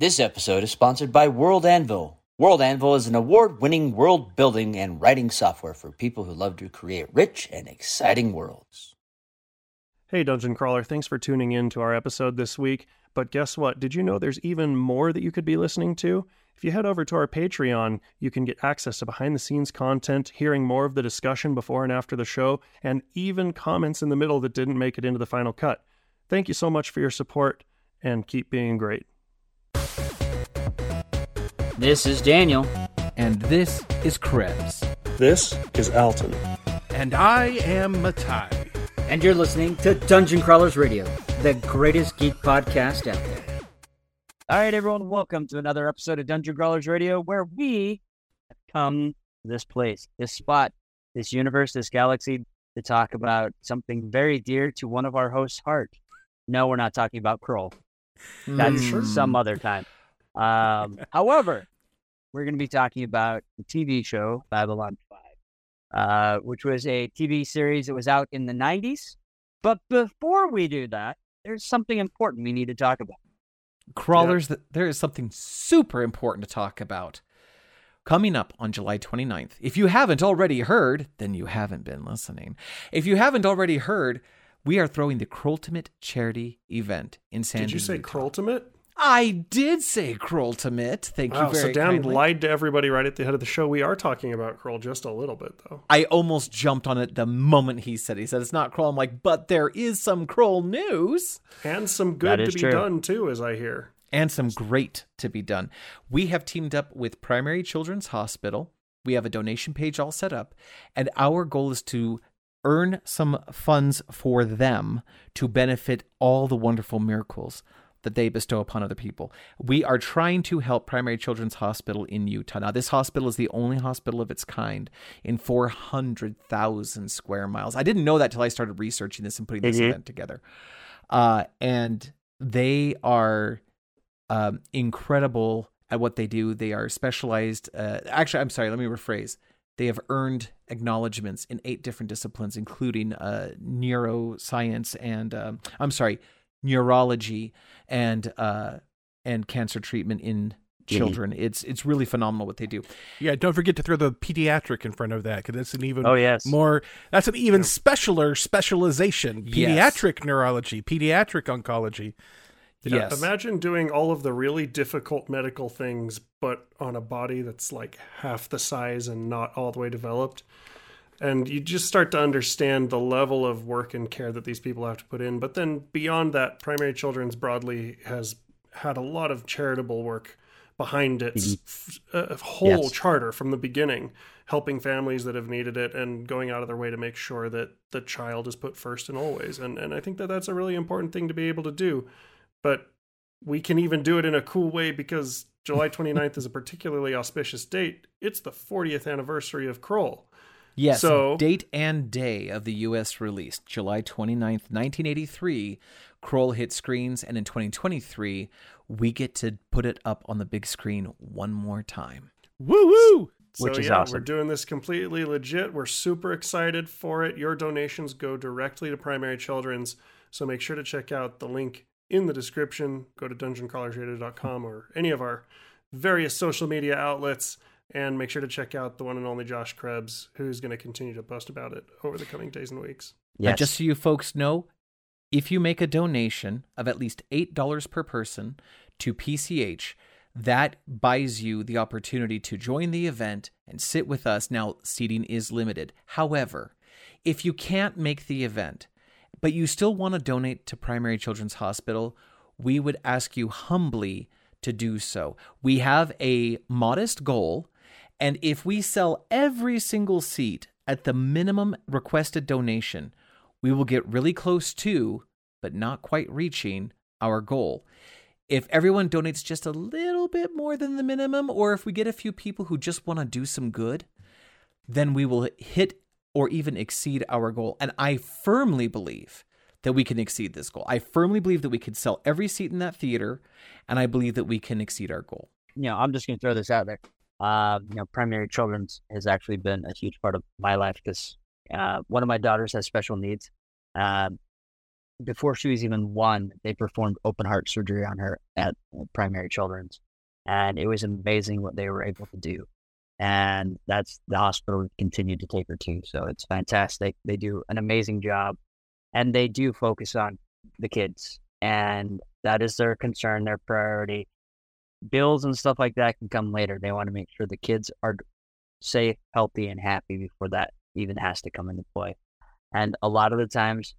This episode is sponsored by World Anvil. World Anvil is an award winning world building and writing software for people who love to create rich and exciting worlds. Hey, Dungeon Crawler, thanks for tuning in to our episode this week. But guess what? Did you know there's even more that you could be listening to? If you head over to our Patreon, you can get access to behind the scenes content, hearing more of the discussion before and after the show, and even comments in the middle that didn't make it into the final cut. Thank you so much for your support, and keep being great. This is Daniel. And this is Krebs. This is Alton. And I am Matai. And you're listening to Dungeon Crawlers Radio, the greatest geek podcast out there. All right, everyone, welcome to another episode of Dungeon Crawlers Radio, where we have come to this place, this spot, this universe, this galaxy to talk about something very dear to one of our hosts' heart. No, we're not talking about Krull. That's Mm. some other time. Um, however, we're going to be talking about the TV show Babylon 5, uh, which was a TV series that was out in the 90s. But before we do that, there's something important we need to talk about. Crawlers, th there is something super important to talk about. Coming up on July 29th. If you haven't already heard, then you haven't been listening. If you haven't already heard, we are throwing the Krulltimate charity event in San Diego. Did you say Utah. Krulltimate? I did say Kroll to Mitt. Thank Wow, you very so Dan kindly. lied to everybody right at the head of the show. We are talking about Krull just a little bit, though. I almost jumped on it the moment he said. He said it's not Krull. I'm like, but there is some Krull news. And some good to be true. done, too, as I hear. and some great to be done. We have teamed up with Primary Children's Hospital. We have a donation page all set up, and our goal is to earn some funds for them to benefit all the wonderful miracles that they bestow upon other people. We are trying to help Primary Children's Hospital in Utah. Now, this hospital is the only hospital of its kind in 400,000 square miles. I didn't know that till I started researching this and putting this Mhm. event together. Uh, and they are um, incredible at what they do. They are specialized. Uh, actually, I'm sorry. Let me rephrase. They have earned acknowledgments in eight different disciplines, including uh, neuroscience and um, I'm sorry, neurology and uh, and cancer treatment in children. It's it's really phenomenal what they do. Yeah, don't forget to throw the pediatric in front of that because that's an even Oh, yes. more. That's an even specialer specialization. Yes. Pediatric neurology, pediatric oncology. Yeah, yes. Imagine doing all of the really difficult medical things, but on a body that's like half the size and not all the way developed. And you just start to understand the level of work and care that these people have to put in. But then beyond that, Primary Children's broadly has had a lot of charitable work behind its f- uh, whole Yes. charter from the beginning, helping families that have needed it and going out of their way to make sure that the child is put first and always. And and I think that that's a really important thing to be able to do. But we can even do it in a cool way because July 29th is a particularly auspicious date. It's the 40th anniversary of Krull. Yes. So- date and day of the U.S. release, July 29th, 1983. Krull hit screens, and in 2023, we get to put it up on the big screen one more time. Woo woo! So Which is yeah, awesome. we're doing this completely legit. We're super excited for it. Your donations go directly to Primary Children's. So make sure to check out the link in the description. Go to dungeoncrawlersradio.com or any of our various social media outlets. And make sure to check out the one and only Josh Krebs, who's going to continue to post about it over the coming days and weeks. Now, Yes. just so you folks know, if you make a donation of at least $8 per person to PCH, that buys you the opportunity to join the event and sit with us. Now, seating is limited. However, if you can't make the event, but you still want to donate to Primary Children's Hospital, we would ask you humbly to do so. We have a modest goal, and if we sell every single seat at the minimum requested donation, we will get really close to, but not quite reaching, our goal. If everyone donates just a little bit more than the minimum, or if we get a few people who just want to do some good, then we will hit or even exceed our goal. And I firmly believe that we can exceed this goal. I firmly believe that we could sell every seat in that theater, and I believe that we can exceed our goal. Yeah, I'm just going to throw this out there. Uh, you know, primary children's has actually been a huge part of my life because uh, one of my daughters has special needs. Um, before she was even one, they performed open heart surgery on her at Primary Children's, and it was amazing what they were able to do. And that's the hospital we continued to take her to. So it's fantastic. They do an amazing job, and they do focus on the kids, and that is their concern, their priority. Bills and stuff like that can come later. They want to make sure the kids are safe, healthy, and happy before that even has to come into play. And a lot of the times,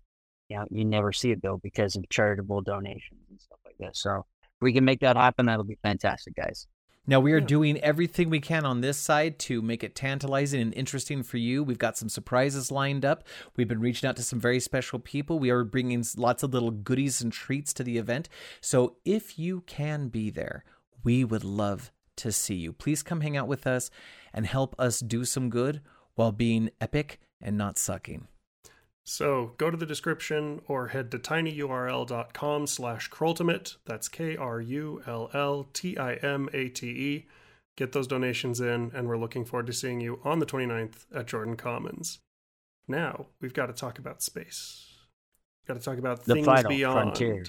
you know, you never see a bill because of charitable donations and stuff like this. So if we can make that happen, that'll be fantastic, guys. Now, we are doing everything we can on this side to make it tantalizing and interesting for you. We've got some surprises lined up. We've been reaching out to some very special people. We are bringing lots of little goodies and treats to the event. So, if you can be there, we would love to see you. Please come hang out with us and help us do some good while being epic and not sucking. So go to the description or head to tinyurl.com slash Krulltimate. That's K-R-U-L-L-T-I-M-A-T-E. Get those donations in, and we're looking forward to seeing you on the 29th at Jordan Commons. Now, we've got to talk about space. Got to talk about The things final beyond. frontier.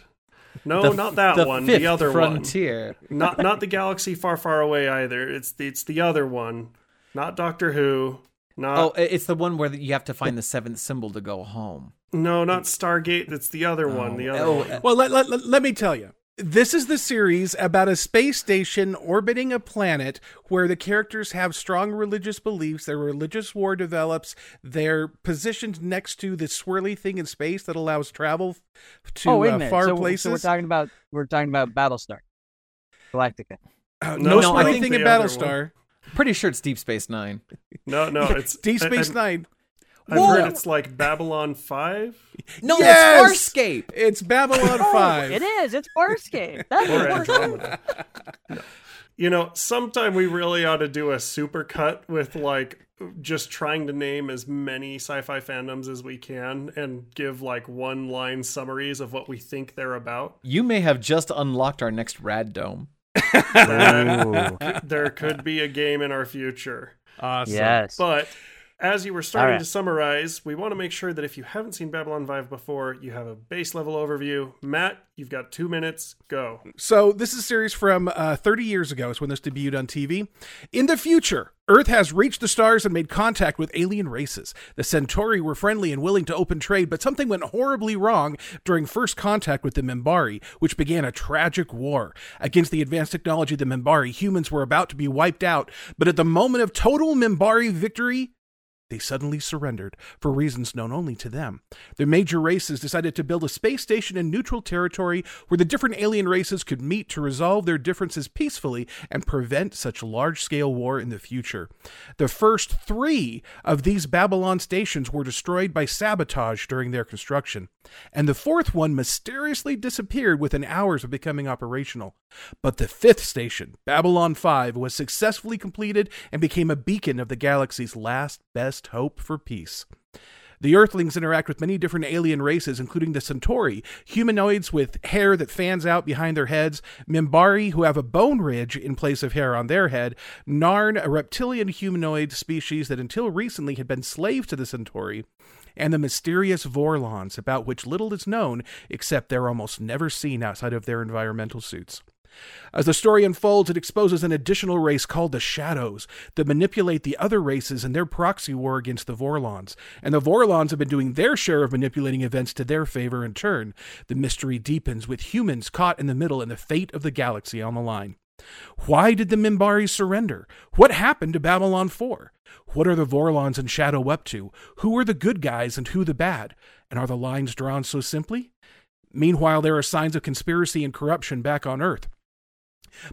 No, The- Oh, not that the one. fifth The other one. frontier. one. Not not the galaxy far, far away either. It's the, it's the other one. Not Doctor Who. Not Oh, it's the one where you have to find the seventh symbol to go home. no, not Stargate. It's the other one. The other Oh, one. uh, Well, let, let, let, let me tell you. This is the series about a space station orbiting a planet where the characters have strong religious beliefs. Their religious war develops. They're positioned next to the swirly thing in space that allows travel to oh wait a uh, minute. far so, places. so we're talking about we're talking about Battlestar Galactica. Uh, No, no, I swirly think thing in other Battlestar. Pretty sure it's Deep Space Nine. No, no, it's Deep I- Space I've, Nine. I've Whoa. heard it's like Babylon Five No, Yes! that's Farscape. It's Babylon Oh, Five. it is. It's Farscape. That's or what Farscape. Andromeda. No. You know, sometime we really ought to do a super cut with like just trying to name as many sci-fi fandoms as we can and give like one line summaries of what we think they're about. You may have just unlocked our next Rad Dome. There could be a game in our future. Awesome. Yes. But as you were starting All right. to summarize, we want to make sure that if you haven't seen Babylon 5 before, you have a base level overview. Matt, you've got two minutes. Go. So this is a series from uh, 30 years ago. Is when this debuted on TV. In the future, Earth has reached the stars and made contact with alien races. The Centauri were friendly and willing to open trade, but something went horribly wrong during first contact with the Minbari, which began a tragic war. Against the advanced technology of the Minbari, humans were about to be wiped out, but at the moment of total Minbari victory, they suddenly surrendered for reasons known only to them. The major races decided to build a space station in neutral territory where the different alien races could meet to resolve their differences peacefully and prevent such large scale war in the future. The first three of these Babylon stations were destroyed by sabotage during their construction, and the fourth one mysteriously disappeared within hours of becoming operational. But the fifth station, Babylon 5, was successfully completed and became a beacon of the galaxy's last best hope for peace. The Earthlings interact with many different alien races, including the Centauri, humanoids with hair that fans out behind their heads, Minbari, who have a bone ridge in place of hair on their head, Narn, a reptilian humanoid species that until recently had been slaves to the Centauri, and the mysterious Vorlons, about which little is known except they're almost never seen outside of their environmental suits. As the story unfolds, it exposes an additional race called the Shadows that manipulate the other races in their proxy war against the Vorlons. And the Vorlons have been doing their share of manipulating events to their favor in turn. The mystery deepens with humans caught in the middle and the fate of the galaxy on the line. Why did the Minbari surrender? What happened to Babylon 4? What are the Vorlons and Shadow up to? Who are the good guys and who the bad? And are the lines drawn so simply? Meanwhile, there are signs of conspiracy and corruption back on Earth.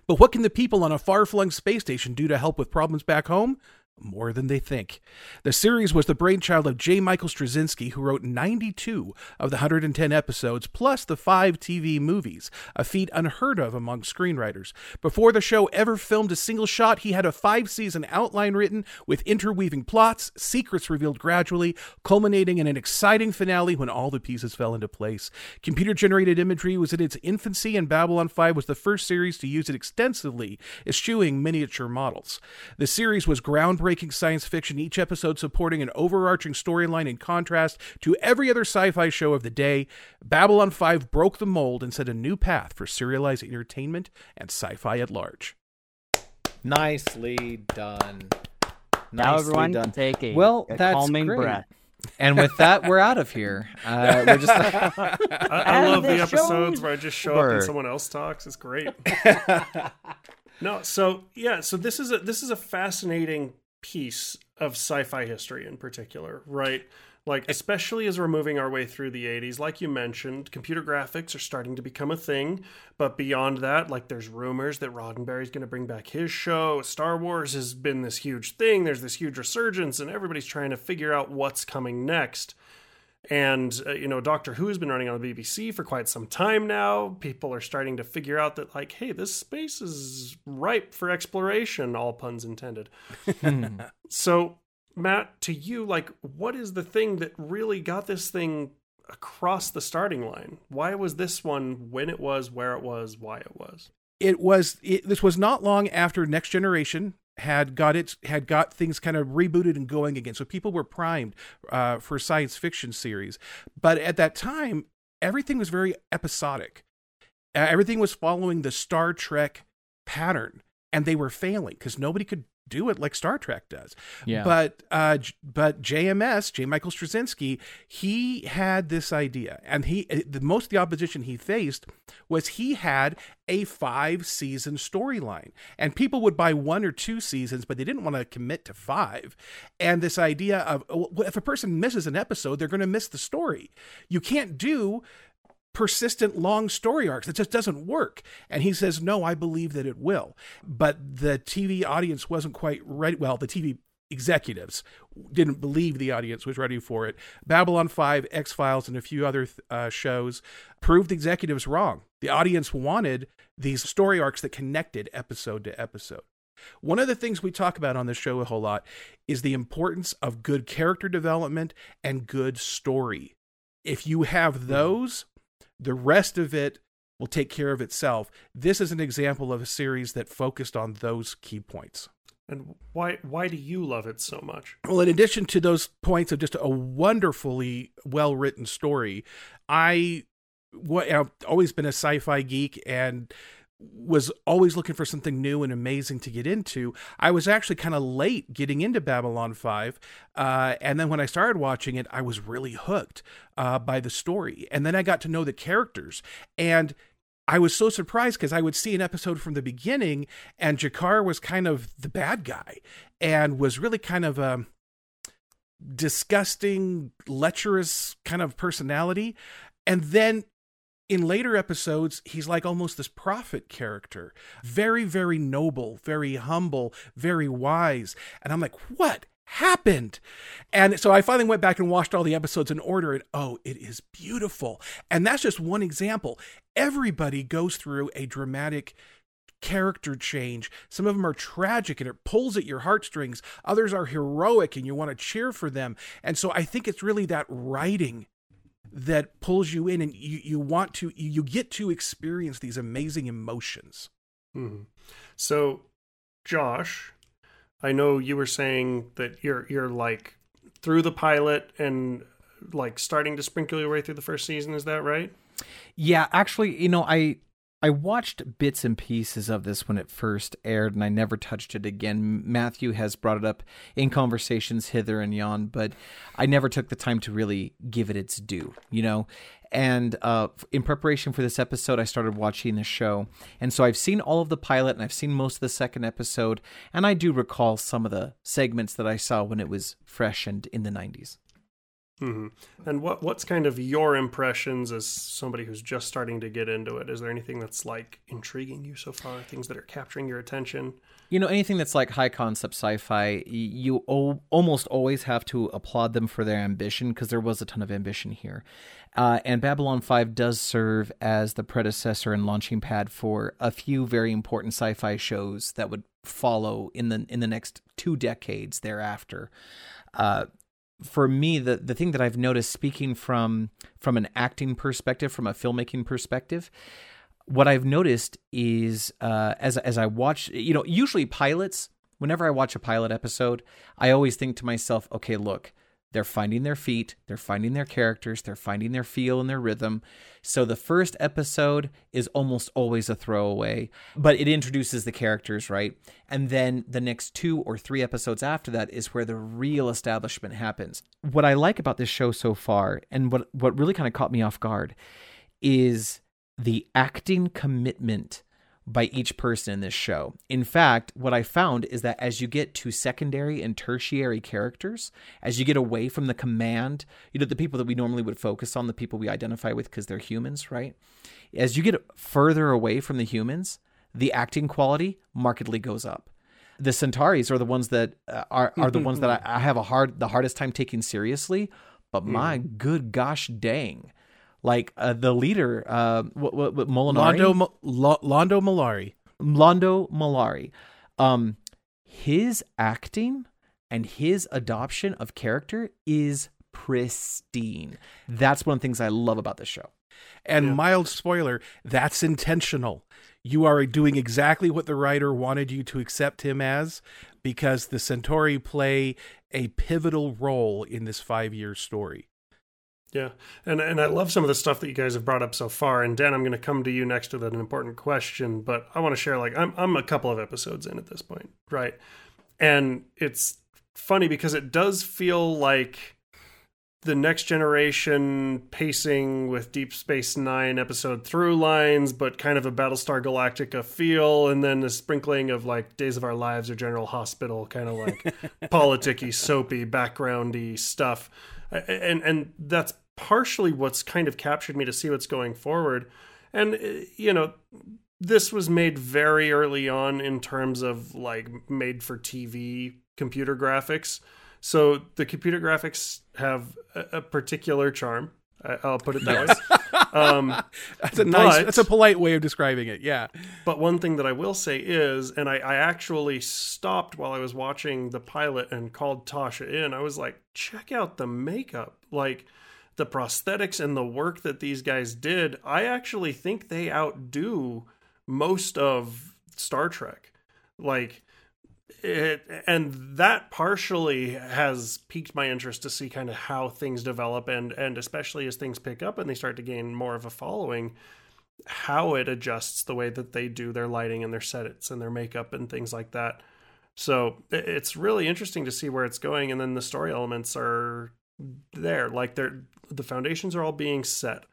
But what can the people on a far flung space station do to help with problems back home? More than they think. The series was the brainchild of J. Michael Straczynski, who wrote 92 of the 110 episodes, plus the five TV movies, a feat unheard of among screenwriters. Before the show ever filmed a single shot, he had a five season outline written with interweaving plots, secrets revealed gradually, culminating in an exciting finale when all the pieces fell into place. Computer generated imagery was in its infancy, and Babylon 5 was the first series to use it extensively, eschewing miniature models. The series was groundbreaking groundbreaking science fiction, each episode supporting an overarching storyline in contrast to every other sci fi show of the day. Babylon 5 broke the mold and set a new path for serialized entertainment and sci fi at large. Nicely done. Now Nicely everyone done. take a, Well, a that's calming great. breath. And with that, we're out of here. Uh, we're just I, I love the the episodes where I just show up and someone else talks. It's great. no, so yeah, so this is a this is a fascinating piece of sci-fi history in particular, right? Like especially as we're moving our way through the 80s, like you mentioned, computer graphics are starting to become a thing, but beyond that, like there's rumors that Roddenberry's going to bring back his show. Star Wars has been this huge thing. There's this huge resurgence and everybody's trying to figure out what's coming next. And, uh, you know, Doctor Who has been running on the BBC for quite some time now. People are starting to figure out that, like, hey, this space is ripe for exploration, all puns intended. so, Matt, to you, like, what is the thing that really got this thing across the starting line? Why was this one when it was, where it was, why it was? it was it, this was not long after next generation had got it had got things kind of rebooted and going again. So people were primed uh, for science fiction series. But at that time everything was very episodic. Everything was following the star trek pattern and they were failing because nobody could do it like Star Trek does. Yeah. But uh, but JMS, J. Michael Straczynski, he had this idea, and he uh, the most of the opposition he faced was he had a five season storyline, and people would buy one or two seasons, but they didn't want to commit to five. And this idea of well, if a person misses an episode, they're going to miss the story. You can't do persistent long story arcs. It just doesn't work. And he says, no, I believe that it will. But the TV audience wasn't quite ready. Well, the TV executives didn't believe the audience was ready for it. Babylon 5, X Files, and a few other uh, shows proved executives wrong. The audience wanted these story arcs that connected episode to episode. One of the things we talk about on this show a whole lot is the importance of good character development and good story. If you have those, the rest of it will take care of itself. This is an example of a series that focused on those key points. And why why do you love it so much? Well, in addition to those points of just a wonderfully well written story, I what I've always been a sci-fi geek and was always looking for something new and amazing to get into. I was actually kind of late getting into Babylon 5. Uh, and then when I started watching it, I was really hooked uh, by the story. And then I got to know the characters. And I was so surprised because I would see an episode from the beginning and G'Kar was kind of the bad guy and was really kind of a disgusting, lecherous kind of personality. And then in later episodes, he's like almost this prophet character. Very, very noble, very humble, very wise. And I'm like, what happened? And so I finally went back and watched all the episodes in order, and oh, it is beautiful. And that's just one example. Everybody goes through a dramatic character change. Some of them are tragic and it pulls at your heartstrings. Others are heroic and you want to cheer for them. And so I think it's really that writing that pulls you in and you, you want to you get to experience these amazing emotions hmm So, Josh, I know you were saying that you're you're like through the pilot and like starting to sprinkle your way through the first season. Is that right? Yeah, actually, you know, I I watched bits and pieces of this when it first aired, and I never touched it again. Matthew has brought it up in conversations hither and yon, but I never took the time to really give it its due, you know. And uh, in preparation for this episode, I started watching the show, and so I've seen all of the pilot, and I've seen most of the second episode, and I do recall some of the segments that I saw when it was fresh and in the '90s. Hmm And what what's kind of your impressions as somebody who's just starting to get into it? Is there anything that's like intriguing you so far? Things that are capturing your attention? You know, anything that's like high concept sci fi, you o- almost always have to applaud them for their ambition because there was a ton of ambition here. Uh, and Babylon 5 does serve as the predecessor and launching pad for a few very important sci fi shows that would follow in the in the next two decades thereafter. Uh, for me, the, the thing that I've noticed, speaking from from an acting perspective, from a filmmaking perspective, what I've noticed is uh, as as I watch, you know, usually pilots whenever I watch a pilot episode, I always think to myself, okay, look, they're finding their feet, they're finding their characters, they're finding their feel and their rhythm. So the first episode is almost always a throwaway, but it introduces the characters, right? And then the next two or three episodes after that is where the real establishment happens. What I like about this show so far, and what, what really kind of caught me off guard, is the acting commitment by each person in this show. In fact, what I found is that as you get to secondary and tertiary characters, as you get away from the command, you know, the people that we normally would focus on, the people we identify with because they're humans, right? As you get further away from the humans, the acting quality markedly goes up. The Centaurs are the ones that uh, are are the ones that I, I, have a hard the hardest time taking seriously. But my mm. good gosh dang, like uh, the leader, uh, what, what, what Molinari? Londo, L- Londo Mollari. Londo Mollari. Um, his acting and his adoption of character is pristine. That's one of the things I love about this show. And yeah. mild spoiler, that's intentional. You are doing exactly what the writer wanted you to accept him as because the Centauri play a pivotal role in this five year story. Yeah, and and I love some of the stuff that you guys have brought up so far. And Dan, I'm going to come to you next with an important question, but I want to share. Like, I'm I'm a couple of episodes in at this point, right? And it's funny because it does feel like the next generation pacing with Deep Space Nine episode through lines, but kind of a Battlestar Galactica feel, and then a sprinkling of like Days of Our Lives or General Hospital, kind of like politicky, soapy, backgroundy stuff and and that's partially what's kind of captured me to see what's going forward. And uh, you know, this was made very early on in terms of like made for TV computer graphics. So the computer graphics have a, a particular charm. I'll put it that way. Um, that's a nice, but, that's a polite way of describing it. Yeah. But one thing that I will say is, and I, I actually stopped while I was watching the pilot and called Tasha in. I was like, check out the makeup, like the prosthetics and the work that these guys did. I actually think they outdo most of Star Trek. Like it, and that partially has piqued my interest to see kind of how things develop and and especially as things pick up and they start to gain more of a following how it adjusts the way that they do their lighting and their sets and their makeup and things like that. So it's really interesting to see where it's going and then the story elements are there like they're the foundations are all being set.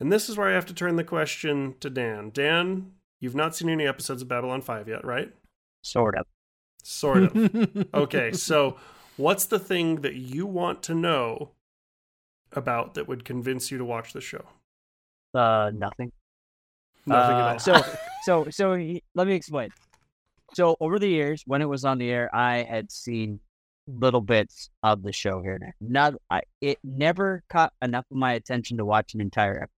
And this is where i have to turn the question to dan. Dan you've not seen any episodes of babylon 5 yet right? Sort of Sort of. okay, so what's the thing that you want to know about that would convince you to watch the show? Uh, nothing. Nothing uh, at all. so, so, so let me explain. So, over the years, when it was on the air, I had seen little bits of the show here and there. Not, I, it never caught enough of my attention to watch an entire episode.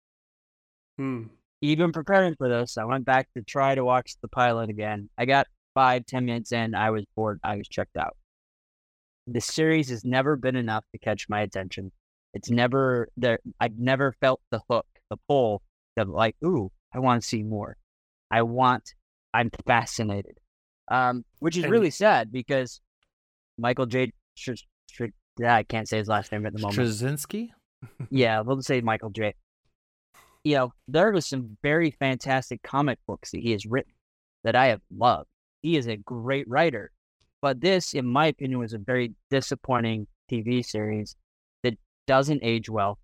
Hmm. Even preparing for this, I went back to try to watch the pilot again. I got five, ten minutes in, I was bored. I was checked out. The series has never been enough to catch my attention. It's never there. I've never felt the hook, the pull that like, ooh, I want to see more. I want. I'm fascinated. Um, which is and, really sad because Michael J. Sh- Sh- I can't say his last name at the moment. Straczynski? yeah, we'll say Michael J. You know, there was some very fantastic comic books that he has written that I have loved. He is a great writer. But this, in my opinion, was a very disappointing TV series that doesn't age well.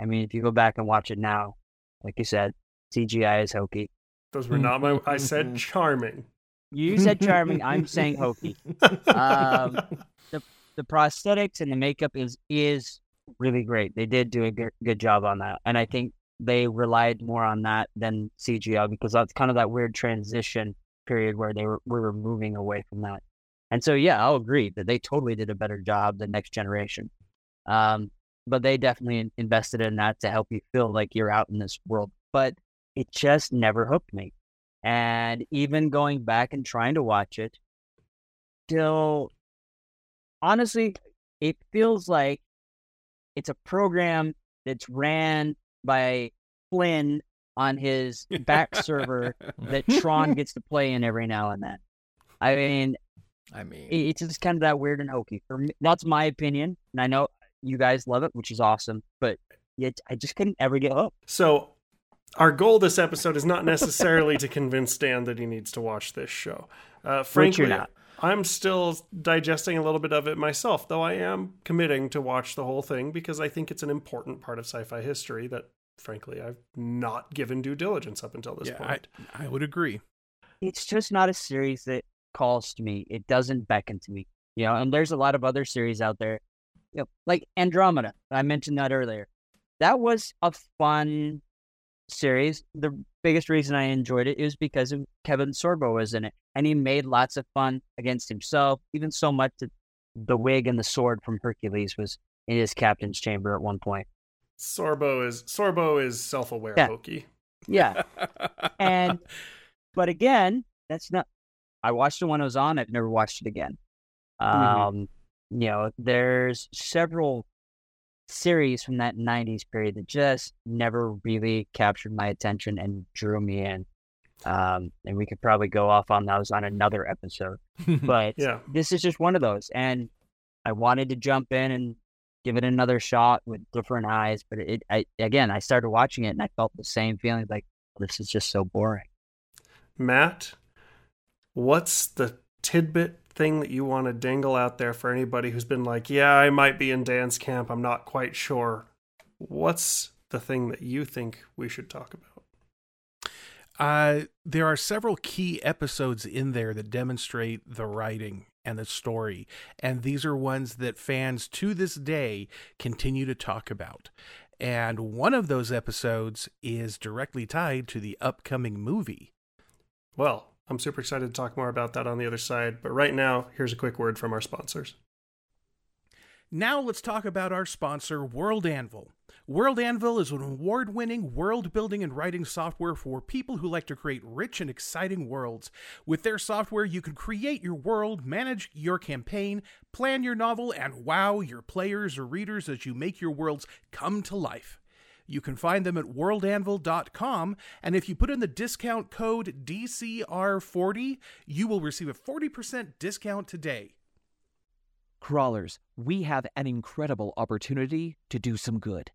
I mean, if you go back and watch it now, like you said, CGI is hokey. Those were not my. I said charming. You said charming. I'm saying hokey. Um, the the prosthetics and the makeup is is really great. They did do a good, good job on that, and I think they relied more on that than CGI because that's kind of that weird transition period where they were we were moving away from that. And so yeah, I'll agree that they totally did a better job than next generation. Um, but they definitely invested in that to help you feel like you're out in this world. But it just never hooked me. And even going back and trying to watch it, still honestly, it feels like it's a program that's ran by Flynn on his back server that Tron gets to play in every now and then. I mean, I mean, It's just kind of that weird and hokey. For me, that's my opinion, and I know you guys love it, which is awesome. But yet, I just couldn't ever get up. So, our goal this episode is not necessarily to convince Dan that he needs to watch this show. Uh, frankly. I'm still digesting a little bit of it myself, though I am committing to watch the whole thing because I think it's an important part of sci-fi history that, frankly, I've not given due diligence up until this Yeah, I, point. I would agree. It's just not a series that calls to me. It doesn't beckon to me. You know, and there's a lot of other series out there, you know, like Andromeda. I mentioned that earlier. That was a fun series. The biggest reason I enjoyed it is because of Kevin Sorbo was in it, and he made lots of fun against himself, even so much that the wig and the sword from Hercules was in his captain's chamber at one point. Sorbo is Sorbo is self-aware Yeah. hokey. Yeah, and but again, that's not. I watched it when it was on. I've never watched it again. Um, you know, there's several series from that '90s period that just never really captured my attention and drew me in. Um, and we could probably go off on those on another episode. But Yeah. this is just one of those, and I wanted to jump in and give it another shot with different eyes. But it, I again, I started watching it and I felt the same feeling like this is just so boring. Matt, what's the tidbit thing that you want to dangle out there for anybody who's been like, yeah, I might be in Dan's camp. I'm not quite sure. What's the thing that you think we should talk about? Uh, there are several key episodes in there that demonstrate the writing and the story, and these are ones that fans to this day continue to talk about. And one of those episodes is directly tied to the upcoming movie. Well, I'm super excited to talk more about that on the other side. But right now, here's a quick word from our sponsors. Now let's talk about our sponsor, World Anvil. World Anvil is an award winning world building and writing software for people who like to create rich and exciting worlds. With their software, you can create your world, manage your campaign, plan your novel, and wow your players or readers as you make your worlds come to life. You can find them at worldanvil.com, and if you put in the discount code DCR40, you will receive a 40% discount today. Crawlers, we have an incredible opportunity to do some good.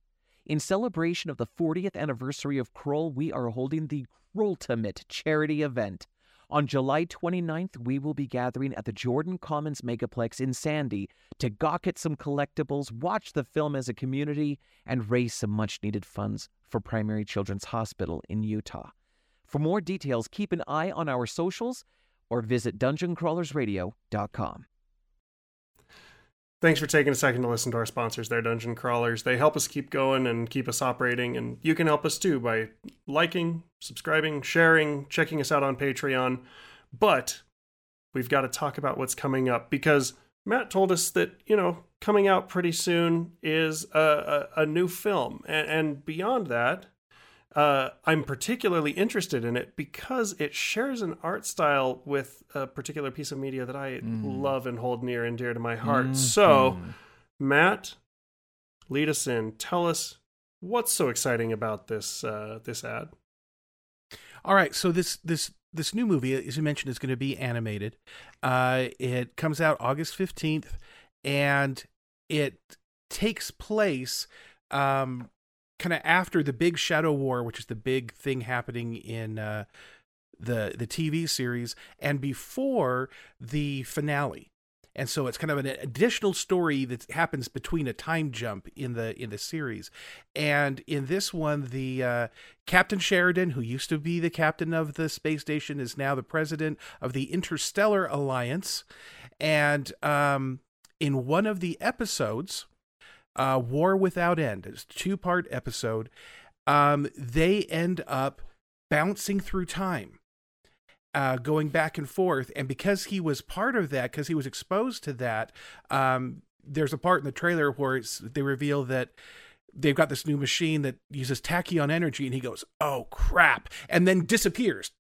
In celebration of the 40th anniversary of Krull, we are holding the Krulltimate charity event. On July 29th, we will be gathering at the Jordan Commons Megaplex in Sandy to gawk at some collectibles, watch the film as a community, and raise some much needed funds for Primary Children's Hospital in Utah. For more details, keep an eye on our socials or visit dungeoncrawlersradio.com. Thanks for taking a second to listen to our sponsors there, Dungeon Crawlers. They help us keep going and keep us operating, and you can help us too by liking, subscribing, sharing, checking us out on Patreon. But we've got to talk about what's coming up because Matt told us that, you know, coming out pretty soon is a, a, a new film. And, and beyond that, uh, I'm particularly interested in it because it shares an art style with a particular piece of media that I love and hold near and dear to my heart. So, Matt, lead us in. Tell us what's so exciting about this uh, this ad. All right, so this this this new movie, as you mentioned, is going to be animated. Uh, it comes out August fifteenth, and it takes place um, kind of after the big Shadow War, which is the big thing happening in uh, the the TV series, and before the finale. And so it's kind of an additional story that happens between a time jump in the in the series. And in this one, the uh, Captain Sheridan, who used to be the captain of the space station, is now the president of the Interstellar Alliance. And um, in one of the episodes, uh, War Without End, it's a two part episode, um, they end up bouncing through time. Uh, going back and forth, and because he was part of that, because he was exposed to that, um, there's a part in the trailer where they reveal that they've got this new machine that uses tachyon energy, and he goes, "Oh crap!" and then disappears,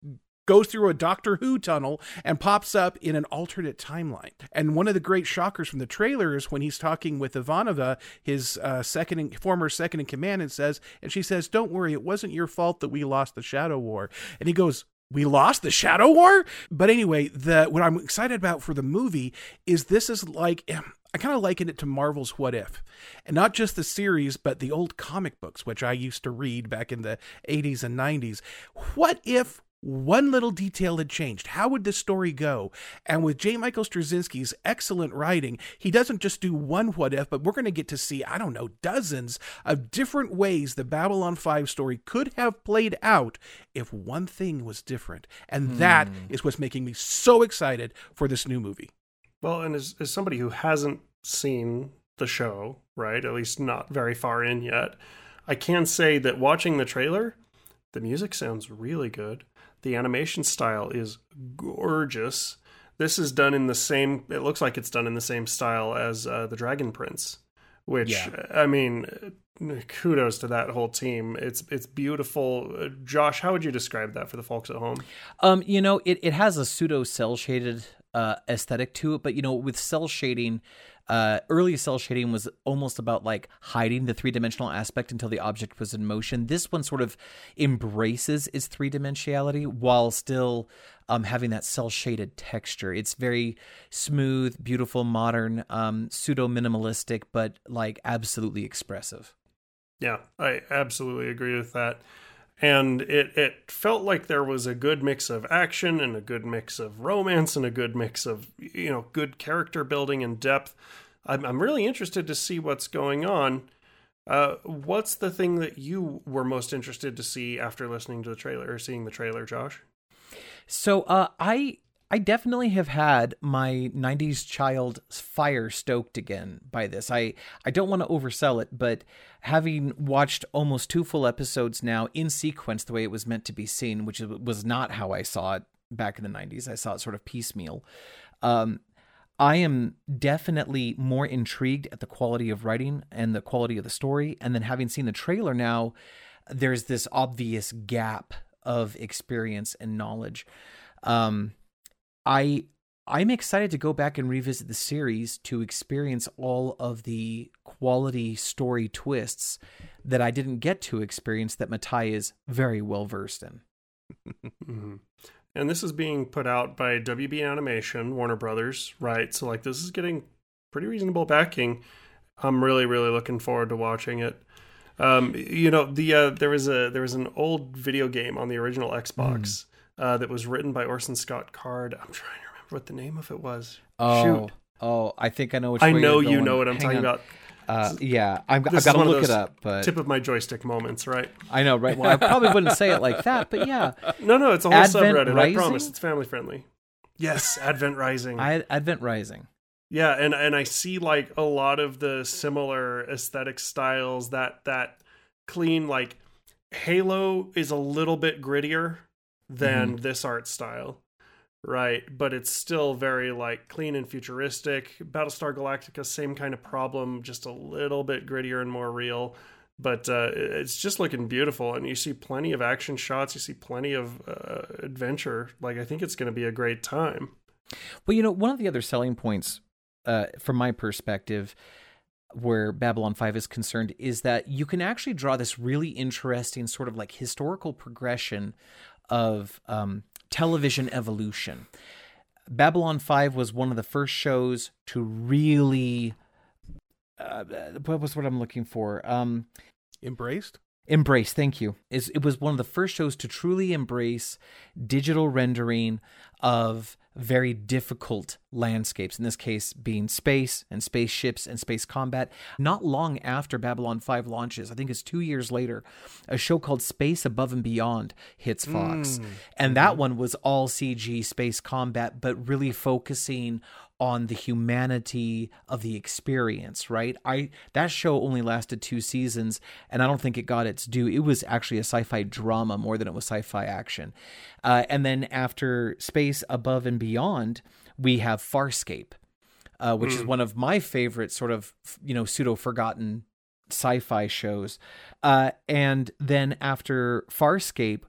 goes through a Doctor Who tunnel, and pops up in an alternate timeline. And one of the great shockers from the trailer is when he's talking with Ivanova, his uh, second in, former second in command, and says, and she says, "Don't worry, it wasn't your fault that we lost the Shadow War." And he goes, we lost the Shadow War. But anyway, the what I'm excited about for the movie is this is like I kind of liken it to Marvel's What If. And not just the series, but the old comic books, which I used to read back in the 80s and 90s. What if one little detail had changed. How would this story go? And with J. Michael Straczynski's excellent writing, he doesn't just do one what if, but we're going to get to see, I don't know, dozens of different ways the Babylon 5 story could have played out if one thing was different. And hmm. that is what's making me so excited for this new movie. Well, and as, as somebody who hasn't seen the show, right, at least not very far in yet, I can say that watching the trailer, the music sounds really good the animation style is gorgeous. This is done in the same. It looks like it's done in the same style as uh, the Dragon Prince, which yeah. I mean, kudos to that whole team. It's it's beautiful. Josh, how would you describe that for the folks at home? Um, you know, it it has a pseudo cell shaded uh, aesthetic to it, but you know, with cell shading, uh, early cell shading was almost about like hiding the three dimensional aspect until the object was in motion. This one sort of embraces its three dimensionality while still um, having that cell shaded texture. It's very smooth, beautiful, modern, um, pseudo minimalistic, but like absolutely expressive. Yeah, I absolutely agree with that and it it felt like there was a good mix of action and a good mix of romance and a good mix of you know good character building and depth. I'm I'm really interested to see what's going on. Uh, what's the thing that you were most interested to see after listening to the trailer or seeing the trailer, Josh? So uh, I I definitely have had my 90s child fire stoked again by this. I, I don't want to oversell it, but having watched almost two full episodes now in sequence the way it was meant to be seen, which was not how I saw it back in the 90s, I saw it sort of piecemeal. Um, I am definitely more intrigued at the quality of writing and the quality of the story. And then having seen the trailer now, there's this obvious gap of experience and knowledge. Um, I I'm excited to go back and revisit the series to experience all of the quality story twists that I didn't get to experience that Matai is very well versed in. mm-hmm. And this is being put out by WB Animation, Warner Brothers, right? So like this is getting pretty reasonable backing. I'm really really looking forward to watching it. Um, you know, the uh, there was a there was an old video game on the original Xbox. Mm uh, that was written by Orson Scott Card. I'm trying to remember what the name of it was. Oh, Shoot. oh, I think I know which. I know you know what I'm Hang talking on. about. Uh, yeah, i have got to look it up. But tip of my joystick moments, right? I know, right? Well, I probably wouldn't say it like that, but yeah. No, no, it's a whole Advent subreddit. Rising? I promise, it's family friendly. Yes, Advent Rising. I, Advent Rising. Yeah, and and I see like a lot of the similar aesthetic styles. That that clean like Halo is a little bit grittier than mm-hmm. this art style right? But it's still very like clean and futuristic. Battlestar galactica same kind of problem just a little bit grittier and more real. But uh, it's just looking beautiful and you see plenty of action shots. You see plenty of uh, adventure. Like i think it's going to be a great time. Well you know one of the other selling points uh, from my perspective where Babylon 5 is concerned is that you can actually draw this really interesting sort of like historical progression of um, television evolution. Babylon 5 was one of the first shows to really. Uh, what was what I'm looking for? Um, Embraced? Embrace, thank you. Is it was one of the first shows to truly embrace digital rendering of very difficult landscapes, in this case being space and spaceships and space combat. Not long after Babylon 5 launches, I think it's two years later, a show called Space Above and Beyond hits Fox. Mm. And that mm-hmm. one was all CG space combat, but really focusing on the humanity of the experience, right? I that show only lasted two seasons and I don't think it got its due. It was actually a sci-fi drama more than it was sci-fi action. Uh, and then after Space Above and Beyond, we have Farscape, uh, which mm. is hmm. one of my favorite sort of you know pseudo forgotten sci-fi shows. Uh, and then after Farscape,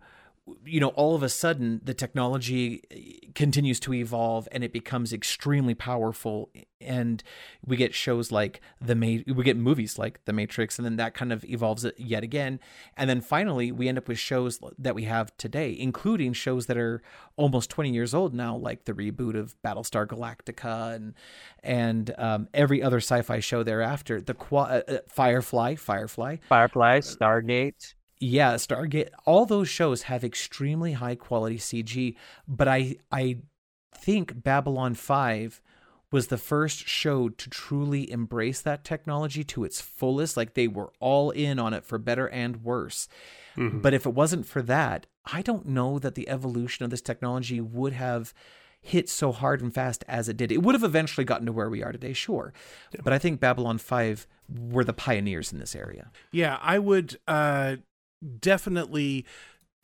you know, all of a sudden the technology eh, continues to evolve and it becomes extremely powerful. And we get shows like the Ma- we get movies like The Matrix, and then that kind of evolves it yet again. And then finally, we end up with shows that we have today, including shows that are almost 20 years old now, like the reboot of Battlestar Galactica and and um, every other sci-fi show thereafter. The Qua- uh, uh, Firefly, Firefly, Firefly, Stargate. Yeah, Stargate, all those shows have extremely high quality CG, but I I think Babylon 5 was the first show to truly embrace that technology to its fullest, like they were all in on it for better and worse. But if it wasn't for that, I don't know that the evolution of this technology would have hit so hard and fast as it did. It would have eventually gotten to where we are today, sure. But I think Babylon 5 were the pioneers in this area. Yeah, I would uh, definitely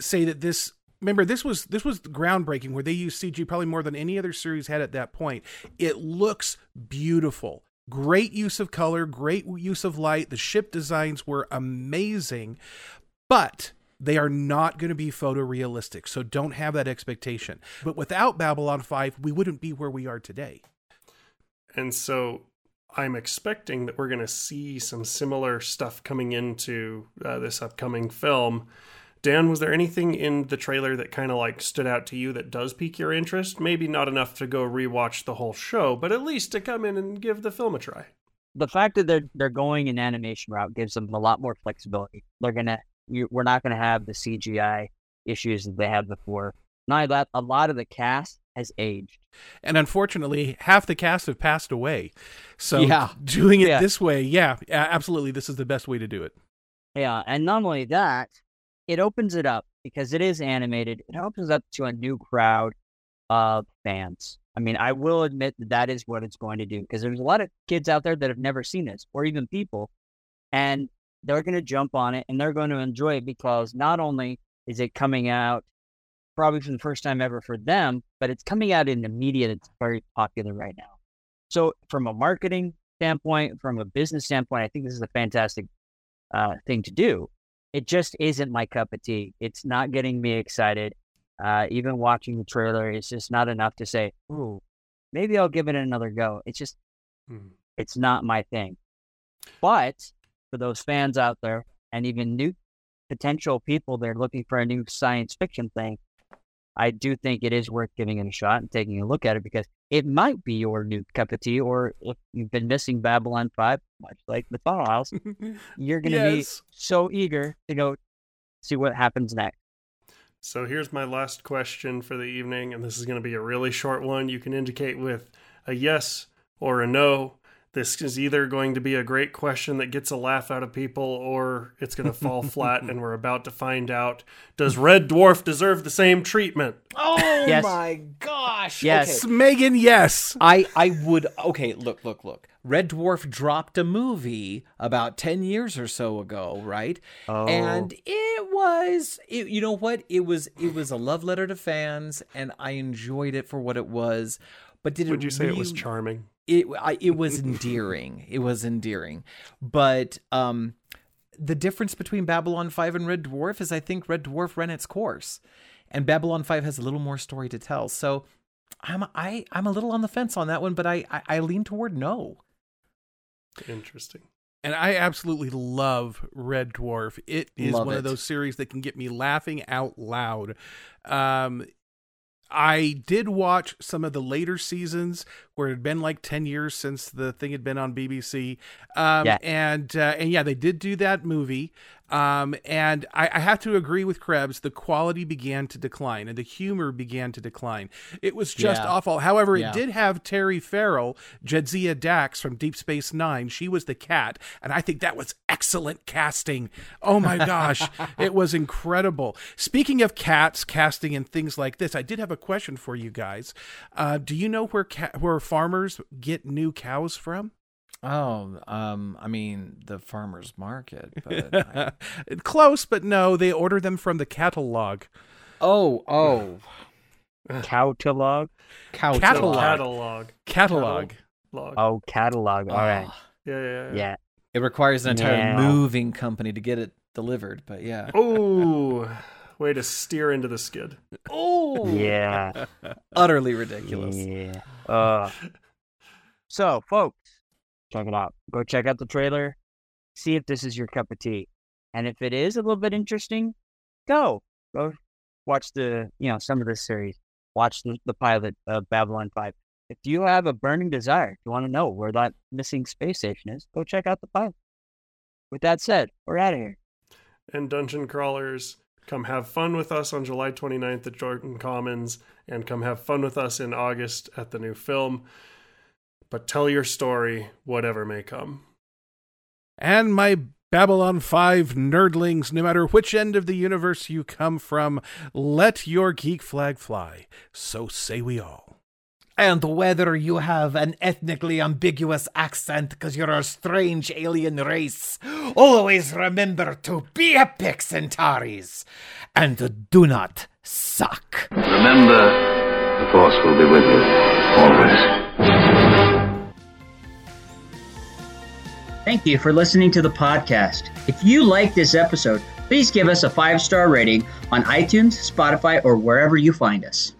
say that this. Remember, this was this was groundbreaking, where they used CG probably more than any other series had at that point. It looks beautiful, great use of color, great use of light. The ship designs were amazing, but they are not going to be photorealistic. So don't have that expectation. But without Babylon Five, we wouldn't be where we are today. And so I'm expecting that we're going to see some similar stuff coming into uh, this upcoming film. Dan, was there anything in the trailer that kind of like stood out to you that does pique your interest? Maybe not enough to go rewatch the whole show, but at least to come in and give the film a try. The fact that they're they're going an animation route gives them a lot more flexibility. They're gonna you, we're not gonna have the CGI issues that they had before. Not that a lot of the cast has aged. And unfortunately, half the cast have passed away. So Yeah. doing it Yeah. this way, yeah, absolutely, this is the best way to do it. Yeah, and not only that, it opens it up because it is animated. It opens up to a new crowd of fans. I mean, I will admit that that is what it's going to do because there's a lot of kids out there that have never seen this, or even people, and they're going to jump on it and they're going to enjoy it because not only is it coming out probably for the first time ever for them, but it's coming out in the media that's very popular right now. So, from a marketing standpoint, from a business standpoint, I think this is a fantastic uh, thing to do. It just isn't my cup of tea. It's not getting me excited. Uh, even watching the trailer, it's just not enough to say, "Ooh, maybe I'll give it another go." It's just, Hmm. it's not my thing. But for those fans out there, and even new potential people that are looking for a new science fiction thing, I do think it is worth giving it a shot and taking a look at it because it might be your new cup of tea. Or if you've been missing Babylon 5, much like the Funnel House, you're going to Yes. be so eager to go see what happens next. So here's my last question for the evening, and this is going to be a really short one. You can indicate with a yes or a no. This is either going to be a great question that gets a laugh out of people, or it's going to fall flat, and we're about to find out. Does Red Dwarf deserve the same treatment? Oh Yes. my gosh. Yes. Okay. Megan, yes. I I would okay, look, look, look. Red Dwarf dropped a movie about 10 years or so ago, right? Oh. And it was it, you know what? It was it was a love letter to fans and I enjoyed it for what it was. But did it Would you say it was charming? It I, it was endearing. It was endearing. But um the difference between Babylon 5 and Red Dwarf is I think Red Dwarf ran its course and Babylon 5 has a little more story to tell. So I'm I I'm a little on the fence on that one, but I I, I lean toward no. Interesting. And I absolutely love Red Dwarf. It is Love one of those series that can get me laughing out loud. Um, I did watch some of the later seasons where it had been like 10 years since the thing had been on BBC. Um, Yeah. and, uh, and yeah, they did do that movie. Um, and I, I have to agree with Krebs. The quality began to decline and the humor began to decline. It was just Yeah. awful. However, Yeah. it did have Terry Farrell, Jadzia Dax from Deep Space Nine. She was the cat, and I think that was excellent casting. Oh my gosh, it was incredible. Speaking of cats, casting, and things like this, I did have a question for you guys. Uh, do you know where ca- where farmers get new cows from? Oh, um I mean the farmers market, but I- Close, but no. They order them from the catalog. Oh, oh. Catalog? Cow Catalog. Catalog. Catalog. Oh, catalog. All right. Ah. Yeah, yeah, yeah. Yeah. It requires an entire Yeah. moving company to get it delivered, but yeah. Oh, Way to steer into the skid. Oh, Yeah. utterly ridiculous. Yeah. Uh, so, folks, check it out. Go check out the trailer. See if this is your cup of tea. And if it is a little bit interesting, go. Go watch the, you know, some of this series. Watch the, the pilot of Babylon 5. If you have a burning desire, you want to know where that missing space station is, go check out the pilot. With that said, we're out of here. And Dungeon Crawlers, come have fun with us on July 29th at Jordan Commons, and come have fun with us in August at the new film. But tell your story, whatever may come. And my Babylon 5 nerdlings, no matter which end of the universe you come from, let your geek flag fly. So say we all. And whether you have an ethnically ambiguous accent because you're a strange alien race, always remember to be epic, Centaurs, and do not suck. Remember, the Force will be with you, always. Thank you for listening to the podcast. If you like this episode, please give us a five star rating on iTunes, Spotify, or wherever you find us.